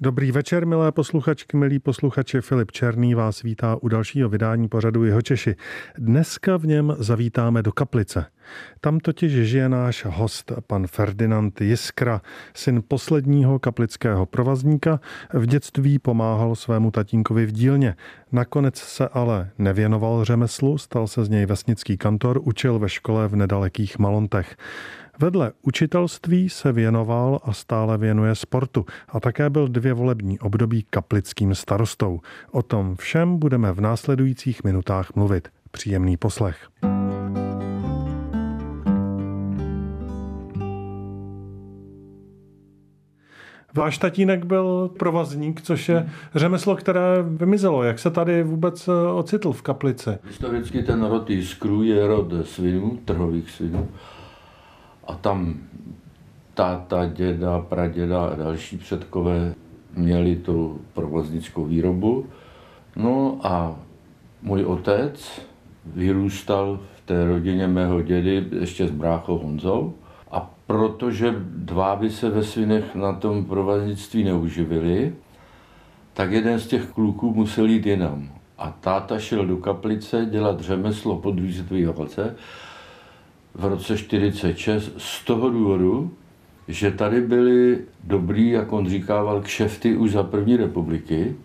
Dobrý večer, milé posluchačky, milí posluchači. Filip Černý vás vítá u dalšího vydání pořadu Jeho Češi. Dneska v něm zavítáme do Kaplice. Tam totiž žije náš host, pan Ferdinand Jiskra, syn posledního kaplického provazníka. V dětství pomáhal svému tatínkovi v dílně. Nakonec se ale nevěnoval řemeslu, stal se z něj vesnický kantor, učil ve škole v nedalekých Malontech. Vedle učitelství se věnoval a stále věnuje sportu a také byl dvě volební období kaplickým starostou. O tom všem budeme v následujících minutách mluvit. Příjemný poslech. Váš tatínek byl provazník, což je řemeslo, které vymizelo. Jak se tady vůbec ocitl v kaplici? Historicky ten rod Jiskrů je rod svinů, trhových svinů a tam táta, děda, praděda a další předkové měli tu provoznickou výrobu. No a můj otec vyrůstal v té rodině mého dědy ještě s bráchou Honzou. Protože dva by se ve svinech na tom provaznictví neuživili, tak jeden z těch kluků musel jít jinam. A táta šel do kaplice dělat řemeslo pod válce v roce 46 z toho důvodu, že tady byly dobrý, jak on říkával, kšefty už za první republiky,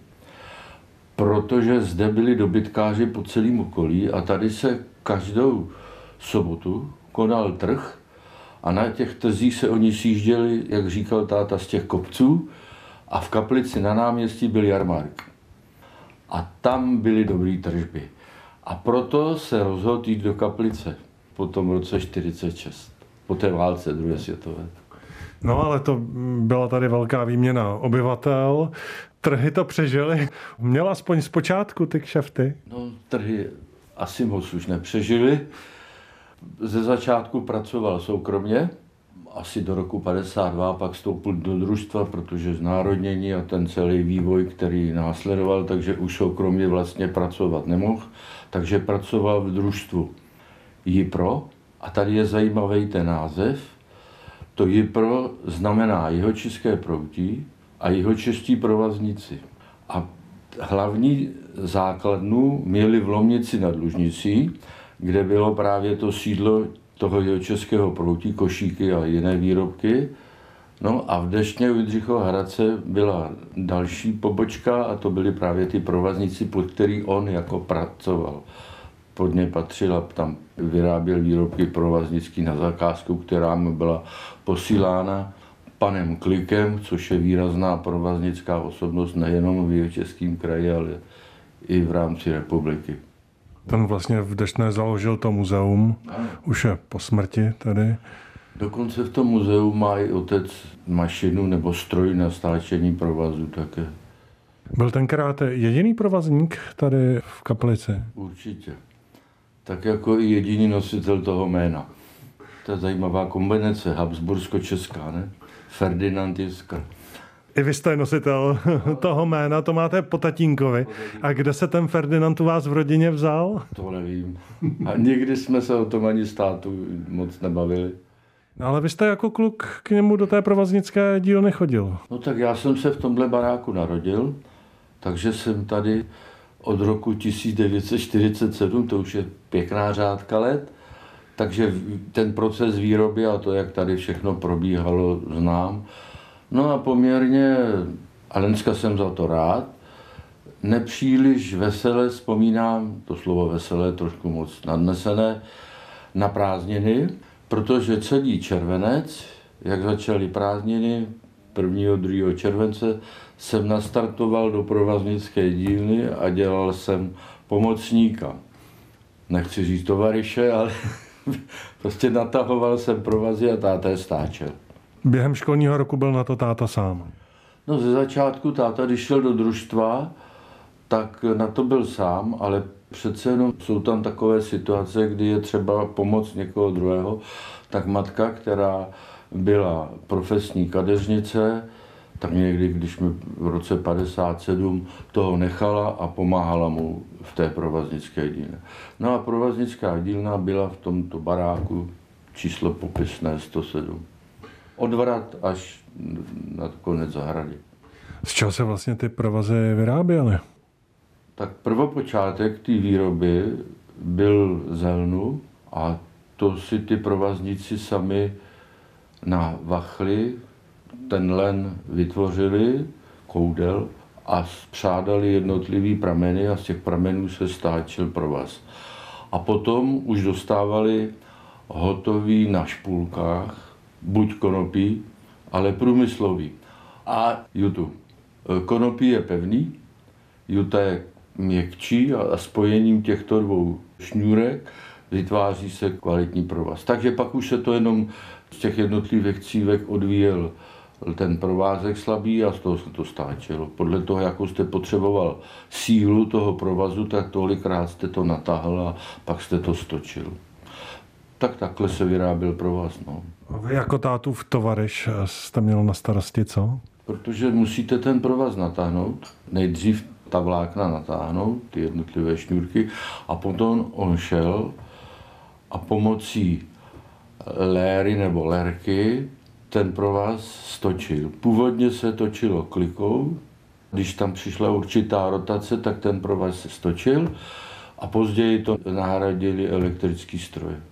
protože zde byli dobytkáři po celém okolí a tady se každou sobotu konal trh a na těch trzích se oni sjížděli, jak říkal táta, z těch kopců a v kaplici na náměstí byl jarmark. A tam byly dobré tržby. A proto se rozhodl jít do kaplice po tom roce 46, po té válce druhé světové. No ale to byla tady velká výměna obyvatel, trhy to přežily. Měl aspoň zpočátku ty kšefty? No trhy asi moc už nepřežili. Ze začátku pracoval soukromně, asi do roku 52, pak vstoupil do družstva, protože znárodnění a ten celý vývoj, který následoval, takže už soukromně vlastně pracovat nemohl, takže pracoval v družstvu. Jipro, a tady je zajímavý ten název, to Jipro znamená jihočeské proutí a jihočeští provazníci. A hlavní základnu měli v Lomnici nad Lužnicí, kde bylo právě to sídlo toho jihočeského proutí, košíky a jiné výrobky. No a v Deštně u Jindřichova Hradce byla další pobočka a to byli právě ty provazníci, pod který on jako pracoval pod ně patřila, tam vyráběl výrobky provaznický na zakázku, která mu byla posílána panem Klikem, což je výrazná provaznická osobnost nejenom v Českém kraji, ale i v rámci republiky. Ten vlastně v Deštné založil to muzeum, ano. už je po smrti tady. Dokonce v tom muzeu má i otec mašinu nebo stroj na stáčení provazu také. Byl tenkrát jediný provazník tady v Kaplici? Určitě tak jako i jediný nositel toho jména. To je zajímavá kombinace, Habsbursko-česká, ne? Ferdinand Jiskr. I vy jste nositel toho jména, to máte po tatínkovi. A kde se ten Ferdinand u vás v rodině vzal? To nevím. A nikdy jsme se o tom ani státu moc nebavili. No ale vy jste jako kluk k němu do té provaznické dílny chodil. No tak já jsem se v tomhle baráku narodil, takže jsem tady od roku 1947, to už je pěkná řádka let, takže ten proces výroby a to, jak tady všechno probíhalo, znám. No a poměrně, a dneska jsem za to rád, nepříliš veselé vzpomínám, to slovo veselé trošku moc nadnesené, na prázdniny, protože celý červenec, jak začaly prázdniny, 1. 2. července, jsem nastartoval do provaznické dílny a dělal jsem pomocníka. Nechci říct tovariše, ale prostě natahoval jsem provazy a táta je stáčel. Během školního roku byl na to táta sám? No ze začátku táta, když šel do družstva, tak na to byl sám, ale přece jenom jsou tam takové situace, kdy je třeba pomoct někoho druhého, tak matka, která byla profesní kadeřnice, tak někdy, když mi v roce 57 toho nechala a pomáhala mu v té provaznické dílně. No a provaznická dílna byla v tomto baráku číslo popisné 107. Odvrat až na konec zahrady. Z čeho se vlastně ty provazy vyráběly? Tak prvopočátek té výroby byl z helnu a to si ty provazníci sami na vachli ten len vytvořili, koudel, a spřádali jednotlivý prameny a z těch pramenů se stáčel provaz. A potom už dostávali hotový na špulkách, buď konopí, ale průmyslový. A jutu. Konopí je pevný, juta je měkčí a spojením těchto dvou šňůrek vytváří se kvalitní provaz. Takže pak už se to jenom z těch jednotlivých cívek odvíjel ten provázek slabý a z toho se to stáčelo. Podle toho, jakou jste potřeboval sílu toho provazu, tak tolikrát jste to natáhl a pak jste to stočil. Tak takhle se vyráběl provaz. No. A vy jako tátův tovaryš jste měl na starosti co? Protože musíte ten provaz natáhnout. Nejdřív ta vlákna natáhnout, ty jednotlivé šňůrky, a potom on šel a pomocí léry nebo lérky ten provaz stočil. Původně se točilo klikou, když tam přišla určitá rotace, tak ten provaz se stočil a později to nahradili elektrický stroje.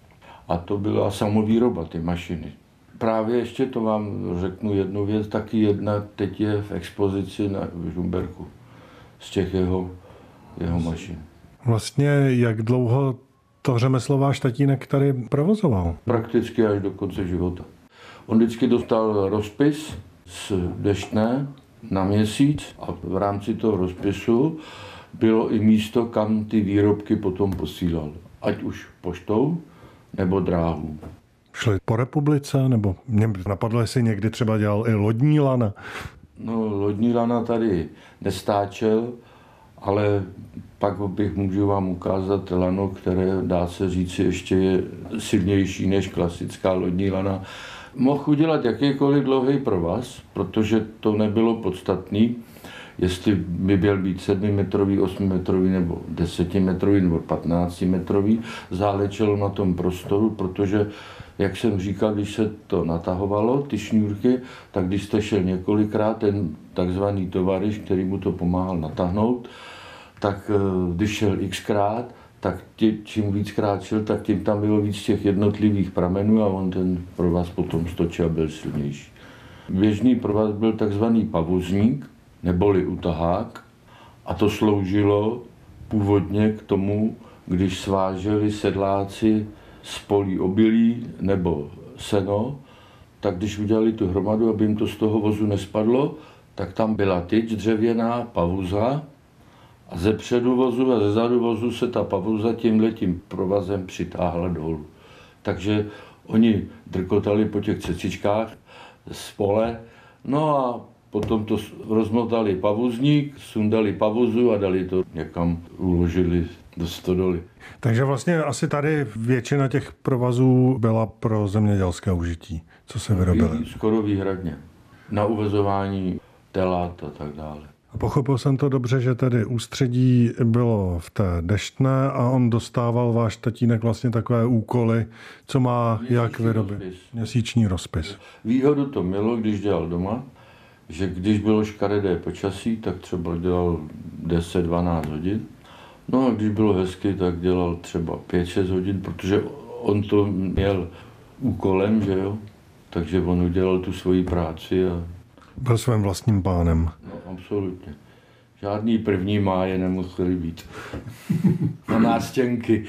A to byla samovýroba, ty mašiny. Právě ještě to vám řeknu jednu věc, taky jedna teď je v expozici na Žumberku z těch jeho, jeho mašin. Vlastně jak dlouho to řemeslo váš tatínek tady provozoval? Prakticky až do konce života. On vždycky dostal rozpis z deštné na měsíc a v rámci toho rozpisu bylo i místo, kam ty výrobky potom posílal. Ať už poštou nebo dráhou. Šli po republice, nebo mě napadlo, jestli někdy třeba dělal i lodní lana? No, lodní lana tady nestáčel, ale pak bych můžu vám ukázat lano, které dá se říct ještě je silnější než klasická lodní lana mohl udělat jakýkoliv dlouhý provaz, protože to nebylo podstatný, jestli by byl být 7 metrový, 8 metrový nebo 10 metrový nebo 15 metrový, záleželo na tom prostoru, protože jak jsem říkal, když se to natahovalo, ty šňůrky, tak když jste šel několikrát, ten takzvaný tovariš, který mu to pomáhal natáhnout, tak eh, když šel xkrát, tak tě, čím víc kráčel, tak tím tam bylo víc těch jednotlivých pramenů a on ten provaz potom stočil a byl silnější. Běžný provaz byl takzvaný pavuzník, neboli utahák, a to sloužilo původně k tomu, když sváželi sedláci z polí obilí nebo seno, tak když udělali tu hromadu, aby jim to z toho vozu nespadlo, tak tam byla tyč dřevěná, pavuza, a ze předu vozu a ze zadu vozu se ta pavuza tímhletím provazem přitáhla dolů. Takže oni drkotali po těch cecičkách z pole, no a potom to rozmotali pavuzník, sundali pavuzu a dali to někam, uložili do stodoly. Takže vlastně asi tady většina těch provazů byla pro zemědělské užití, co se vyrobily. Skoro výhradně. Na uvezování telat a tak dále. A pochopil jsem to dobře, že tedy ústředí bylo v té deštné a on dostával váš tatínek vlastně takové úkoly, co má Měsíční jak vyrobit. Rozpis. Měsíční rozpis. Výhodu to mělo, když dělal doma, že když bylo škaredé počasí, tak třeba dělal 10-12 hodin. No a když bylo hezky, tak dělal třeba 5-6 hodin, protože on to měl úkolem, že jo. Takže on udělal tu svoji práci a byl svým vlastním pánem. No, absolutně. Žádný první máje nemuseli být. Na nástěnky.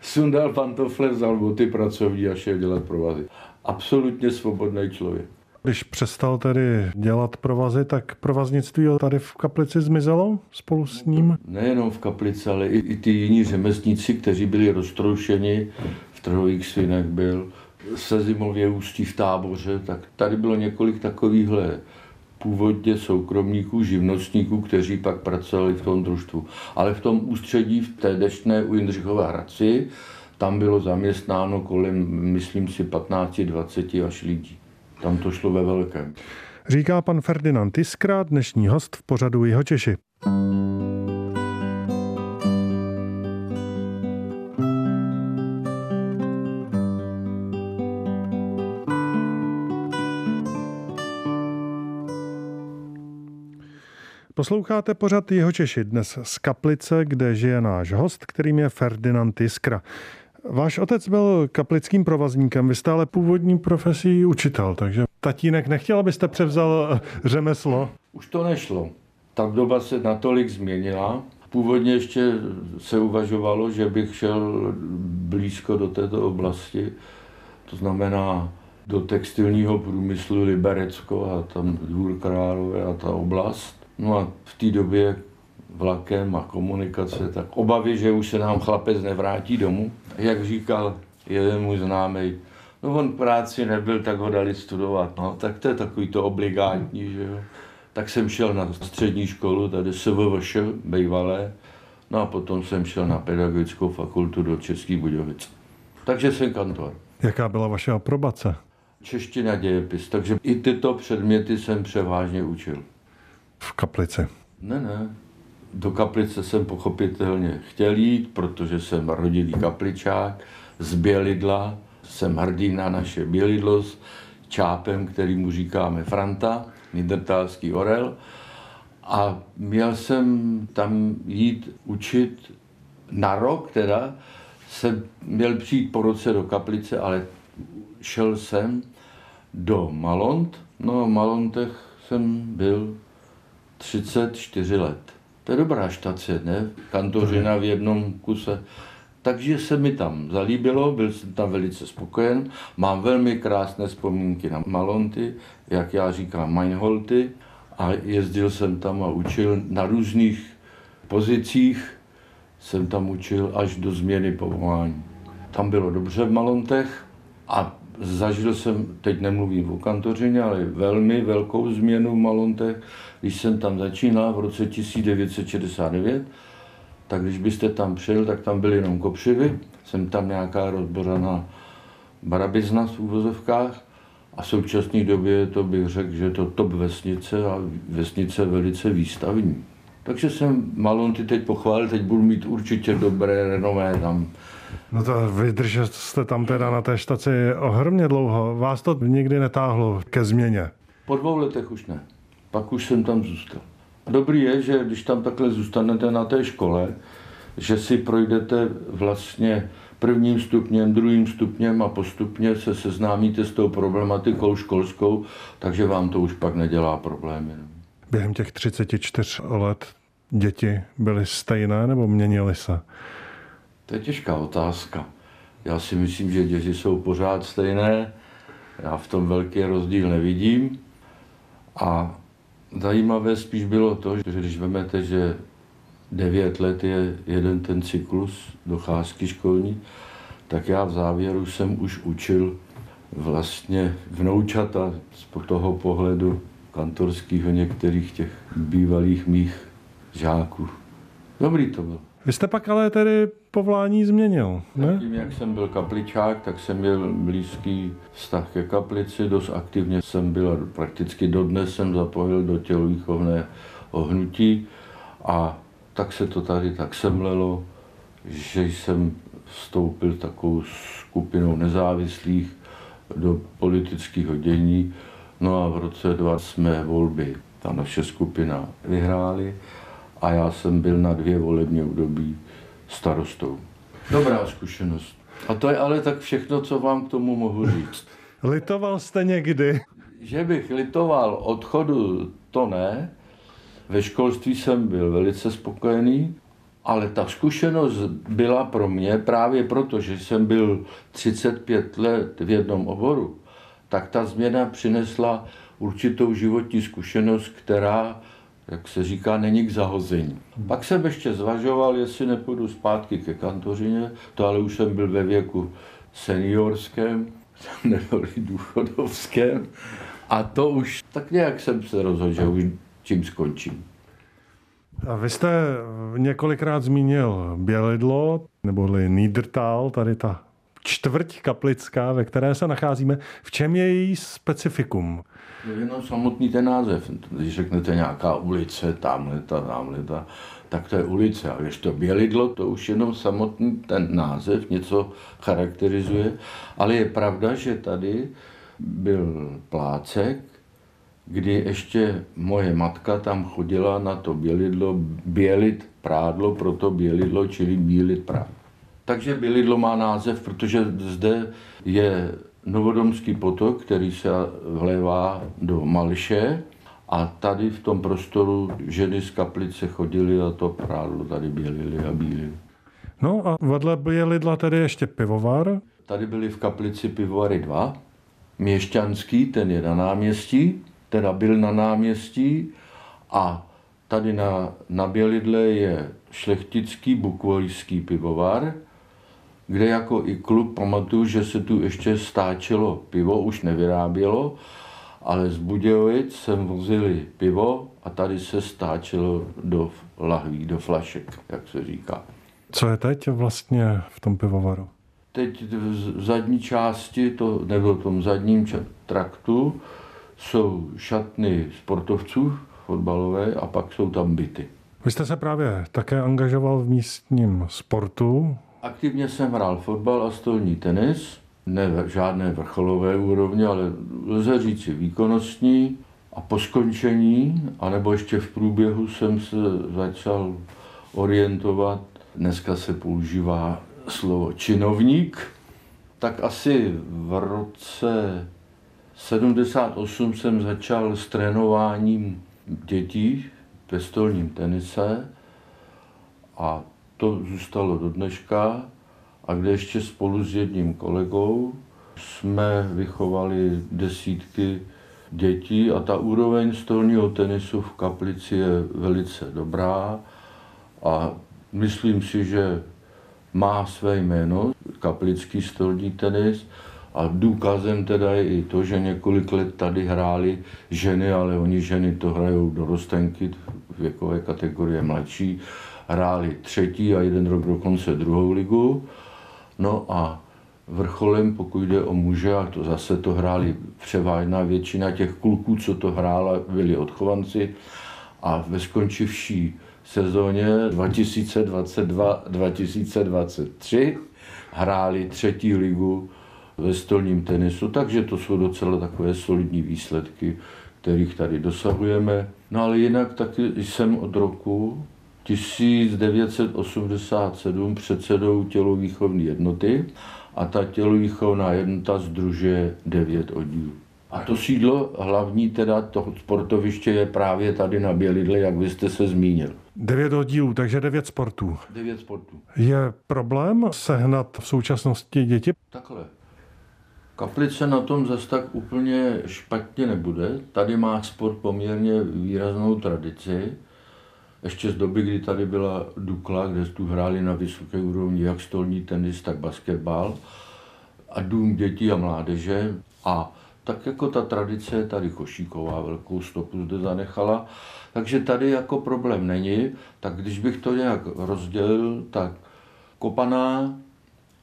Sundal pantofle, vzal boty pracovní a šel dělat provazy. Absolutně svobodný člověk. Když přestal tedy dělat provazy, tak provaznictví tady v Kaplici zmizelo spolu s ním? Nejenom v Kaplici, ale i, i ty jiní řemeslníci, kteří byli roztroušeni, v trhových svinech byl, se zimově ústí v táboře, tak tady bylo několik takovýchhle původně soukromníků, živnostníků, kteří pak pracovali v tom družstvu. Ale v tom ústředí, v té deštné u Jindřichova Hradci, tam bylo zaměstnáno kolem, myslím si, 15-20 až lidí. Tam to šlo ve velkém. Říká pan Ferdinand Iskra, dnešní host v pořadu Jeho Češi. Posloucháte pořad jeho Češi dnes z Kaplice, kde žije náš host, kterým je Ferdinand Iskra. Váš otec byl kaplickým provazníkem, vy jste ale původní profesí učitel, takže tatínek nechtěl, abyste převzal eh, řemeslo? Už to nešlo. Ta doba se natolik změnila. Původně ještě se uvažovalo, že bych šel blízko do této oblasti, to znamená do textilního průmyslu Liberecko a tam Dvůr Králové a ta oblast. No a v té době vlakem a komunikace, tak obavy, že už se nám chlapec nevrátí domů. Jak říkal jeden můj známý, no on práci nebyl, tak ho dali studovat. No, tak to je takový to obligátní, že jo. Tak jsem šel na střední školu, tady SVVŠ, bývalé, no a potom jsem šel na pedagogickou fakultu do Českých Budějovic. Takže jsem kantor. Jaká byla vaše aprobace? Čeština dějepis, takže i tyto předměty jsem převážně učil. V kaplici? Ne, ne. Do kaplice jsem pochopitelně chtěl jít, protože jsem rodilý kapličák z Bělidla. Jsem hrdý na naše Bělidlo s čápem, který mu říkáme Franta, nidrtálský orel. A měl jsem tam jít učit na rok teda, jsem měl přijít po roce do kaplice, ale šel jsem do Malont. No a v Malontech jsem byl 34 let. To je dobrá štace, ne? Kantořina v jednom kuse. Takže se mi tam zalíbilo, byl jsem tam velice spokojen. Mám velmi krásné vzpomínky na Malonty, jak já říkám, Meinholty. A jezdil jsem tam a učil na různých pozicích. Jsem tam učil až do změny povolání. Tam bylo dobře v Malontech a zažil jsem, teď nemluvím o kantořině, ale velmi velkou změnu v Malontech, když jsem tam začínal v roce 1969, tak když byste tam přijel, tak tam byly jenom kopřivy, jsem tam nějaká rozbořená barabizna v úvozovkách a v současné době to bych řekl, že to top vesnice a vesnice velice výstavní. Takže jsem Malonty teď pochválil, teď budu mít určitě dobré renomé tam. No to vydržel jste tam teda na té štaci ohromně dlouho. Vás to nikdy netáhlo ke změně? Po dvou letech už ne. Pak už jsem tam zůstal. Dobrý je, že když tam takhle zůstanete na té škole, že si projdete vlastně prvním stupněm, druhým stupněm a postupně se seznámíte s tou problematikou školskou, takže vám to už pak nedělá problémy. Během těch 34 let děti byly stejné nebo měnily se? To je těžká otázka. Já si myslím, že děti jsou pořád stejné. Já v tom velký rozdíl nevidím. A zajímavé spíš bylo to, že když vezmete, že 9 let je jeden ten cyklus docházky školní, tak já v závěru jsem už učil vlastně vnoučata z toho pohledu kantorského některých těch bývalých mých žáků. Dobrý to bylo. Vy jste pak ale tedy povolání změnil, ne? Tím, jak jsem byl kapličák, tak jsem měl blízký vztah ke kaplici, dost aktivně jsem byl, prakticky dodnes jsem zapojil do tělovýchovného hnutí a tak se to tady tak semlelo, že jsem vstoupil takovou skupinou nezávislých do politického dění. No a v roce 2 jsme volby, ta naše skupina vyhráli a já jsem byl na dvě volební období starostou. Dobrá zkušenost. A to je ale tak všechno, co vám k tomu mohu říct. Litoval jste někdy? Že bych litoval odchodu, to ne. Ve školství jsem byl velice spokojený, ale ta zkušenost byla pro mě právě proto, že jsem byl 35 let v jednom oboru, tak ta změna přinesla určitou životní zkušenost, která jak se říká, není k zahození. Pak jsem ještě zvažoval, jestli nepůjdu zpátky ke kantořině, to ale už jsem byl ve věku seniorském, nebo důchodovském. A to už tak nějak jsem se rozhodl, že už tím skončím. A vy jste několikrát zmínil Bělidlo, neboli Niedertal, tady ta čtvrť kaplická, ve které se nacházíme. V čem je její specifikum? Je jenom samotný ten název. Když řeknete nějaká ulice, tamhle ta, tamhle ta, tak to je ulice. A když to Bělidlo, to už jenom samotný ten název něco charakterizuje. Ale je pravda, že tady byl plácek kdy ještě moje matka tam chodila na to bělidlo bělit prádlo, proto bělidlo, čili bílit prádlo. Takže bělidlo má název, protože zde je novodomský potok, který se vlévá do Malše a tady v tom prostoru ženy z kaplice chodily a to prádlo tady bělili a bílili. No a vedle Bělidla tedy ještě pivovar. Tady byly v kaplici pivovary dva. Měšťanský, ten je na náměstí, teda byl na náměstí a tady na, na Bělidle je šlechtický bukvojský pivovar, kde jako i klub pamatuju, že se tu ještě stáčelo pivo, už nevyrábělo, ale z Budějovic sem vozili pivo a tady se stáčelo do lahví, do flašek, jak se říká. Co je teď vlastně v tom pivovaru? Teď v zadní části, to, nebo v tom zadním traktu, jsou šatny sportovců fotbalové a pak jsou tam byty. Vy jste se právě také angažoval v místním sportu. Aktivně jsem hrál fotbal a stolní tenis, ne žádné vrcholové úrovně, ale lze říci výkonnostní. A po skončení, anebo ještě v průběhu jsem se začal orientovat, dneska se používá slovo činovník, tak asi v roce 78 jsem začal s trénováním dětí ve stolním tenise a to zůstalo do dneška. A kde ještě spolu s jedním kolegou jsme vychovali desítky dětí a ta úroveň stolního tenisu v Kaplici je velice dobrá. A myslím si, že má své jméno, kaplický stolní tenis, a důkazem teda je i to, že několik let tady hráli ženy, ale oni ženy to hrajou dorostenky, věkové kategorie mladší, hráli třetí a jeden rok dokonce druhou ligu. No a vrcholem, pokud jde o muže, a to zase to hráli převážná většina těch kluků, co to hrála, byli odchovanci a ve skončivší sezóně 2022-2023 hráli třetí ligu ve stolním tenisu, takže to jsou docela takové solidní výsledky, kterých tady dosahujeme. No ale jinak taky jsem od roku 1987 předsedou tělovýchovné jednoty a ta tělovýchovná jednota združuje devět oddílů. A to sídlo hlavní teda toho sportoviště je právě tady na Bělidle, jak vy jste se zmínil. Devět oddílů, takže devět sportů. Devět sportů. Je problém sehnat v současnosti děti? Takhle. Kaplice na tom zase tak úplně špatně nebude. Tady má sport poměrně výraznou tradici. Ještě z doby, kdy tady byla Dukla, kde tu hráli na vysoké úrovni jak stolní tenis, tak basketbal a dům dětí a mládeže. A tak jako ta tradice tady Košíková, velkou stopu zde zanechala, takže tady jako problém není, tak když bych to nějak rozdělil, tak kopaná,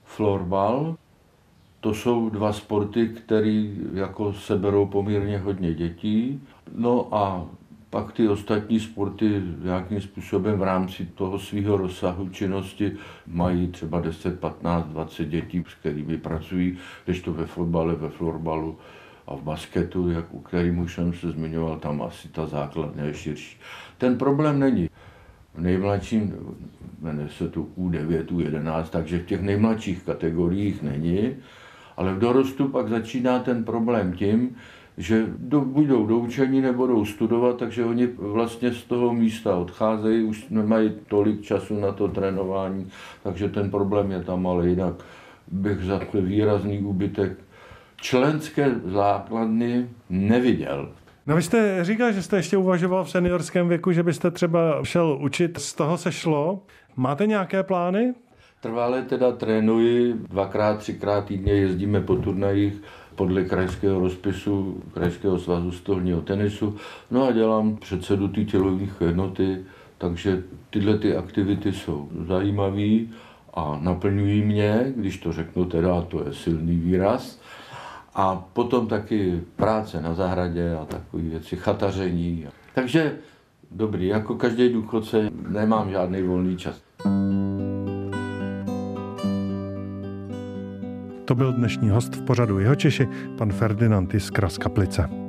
florbal, to jsou dva sporty, které jako seberou poměrně hodně dětí. No a pak ty ostatní sporty nějakým způsobem v rámci toho svého rozsahu činnosti mají třeba 10, 15, 20 dětí, s kterými pracují, když to ve fotbale, ve florbalu a v basketu, jak u kterým už jsem se zmiňoval, tam asi ta základna je širší. Ten problém není. V nejmladším, jmenuje se to U9, U11, takže v těch nejmladších kategoriích není, ale v dorostu pak začíná ten problém tím, že do, budou doučení, nebudou studovat, takže oni vlastně z toho místa odcházejí, už nemají tolik času na to trénování, takže ten problém je tam, ale jinak bych za výrazný úbytek členské základny neviděl. No vy jste říkal, že jste ještě uvažoval v seniorském věku, že byste třeba šel učit, z toho se šlo. Máte nějaké plány? Trvalé teda trénuji, dvakrát, třikrát týdně jezdíme po turnajích podle krajského rozpisu Krajského svazu stolního tenisu. No a dělám předsedu té tělových jednoty, takže tyhle ty aktivity jsou zajímavé a naplňují mě, když to řeknu teda, to je silný výraz. A potom taky práce na zahradě a takové věci, chataření. Takže dobrý, jako každý důchodce nemám žádný volný čas. To byl dnešní host v pořadu Jeho Češi, pan Ferdinand Jiskra z Kaplice.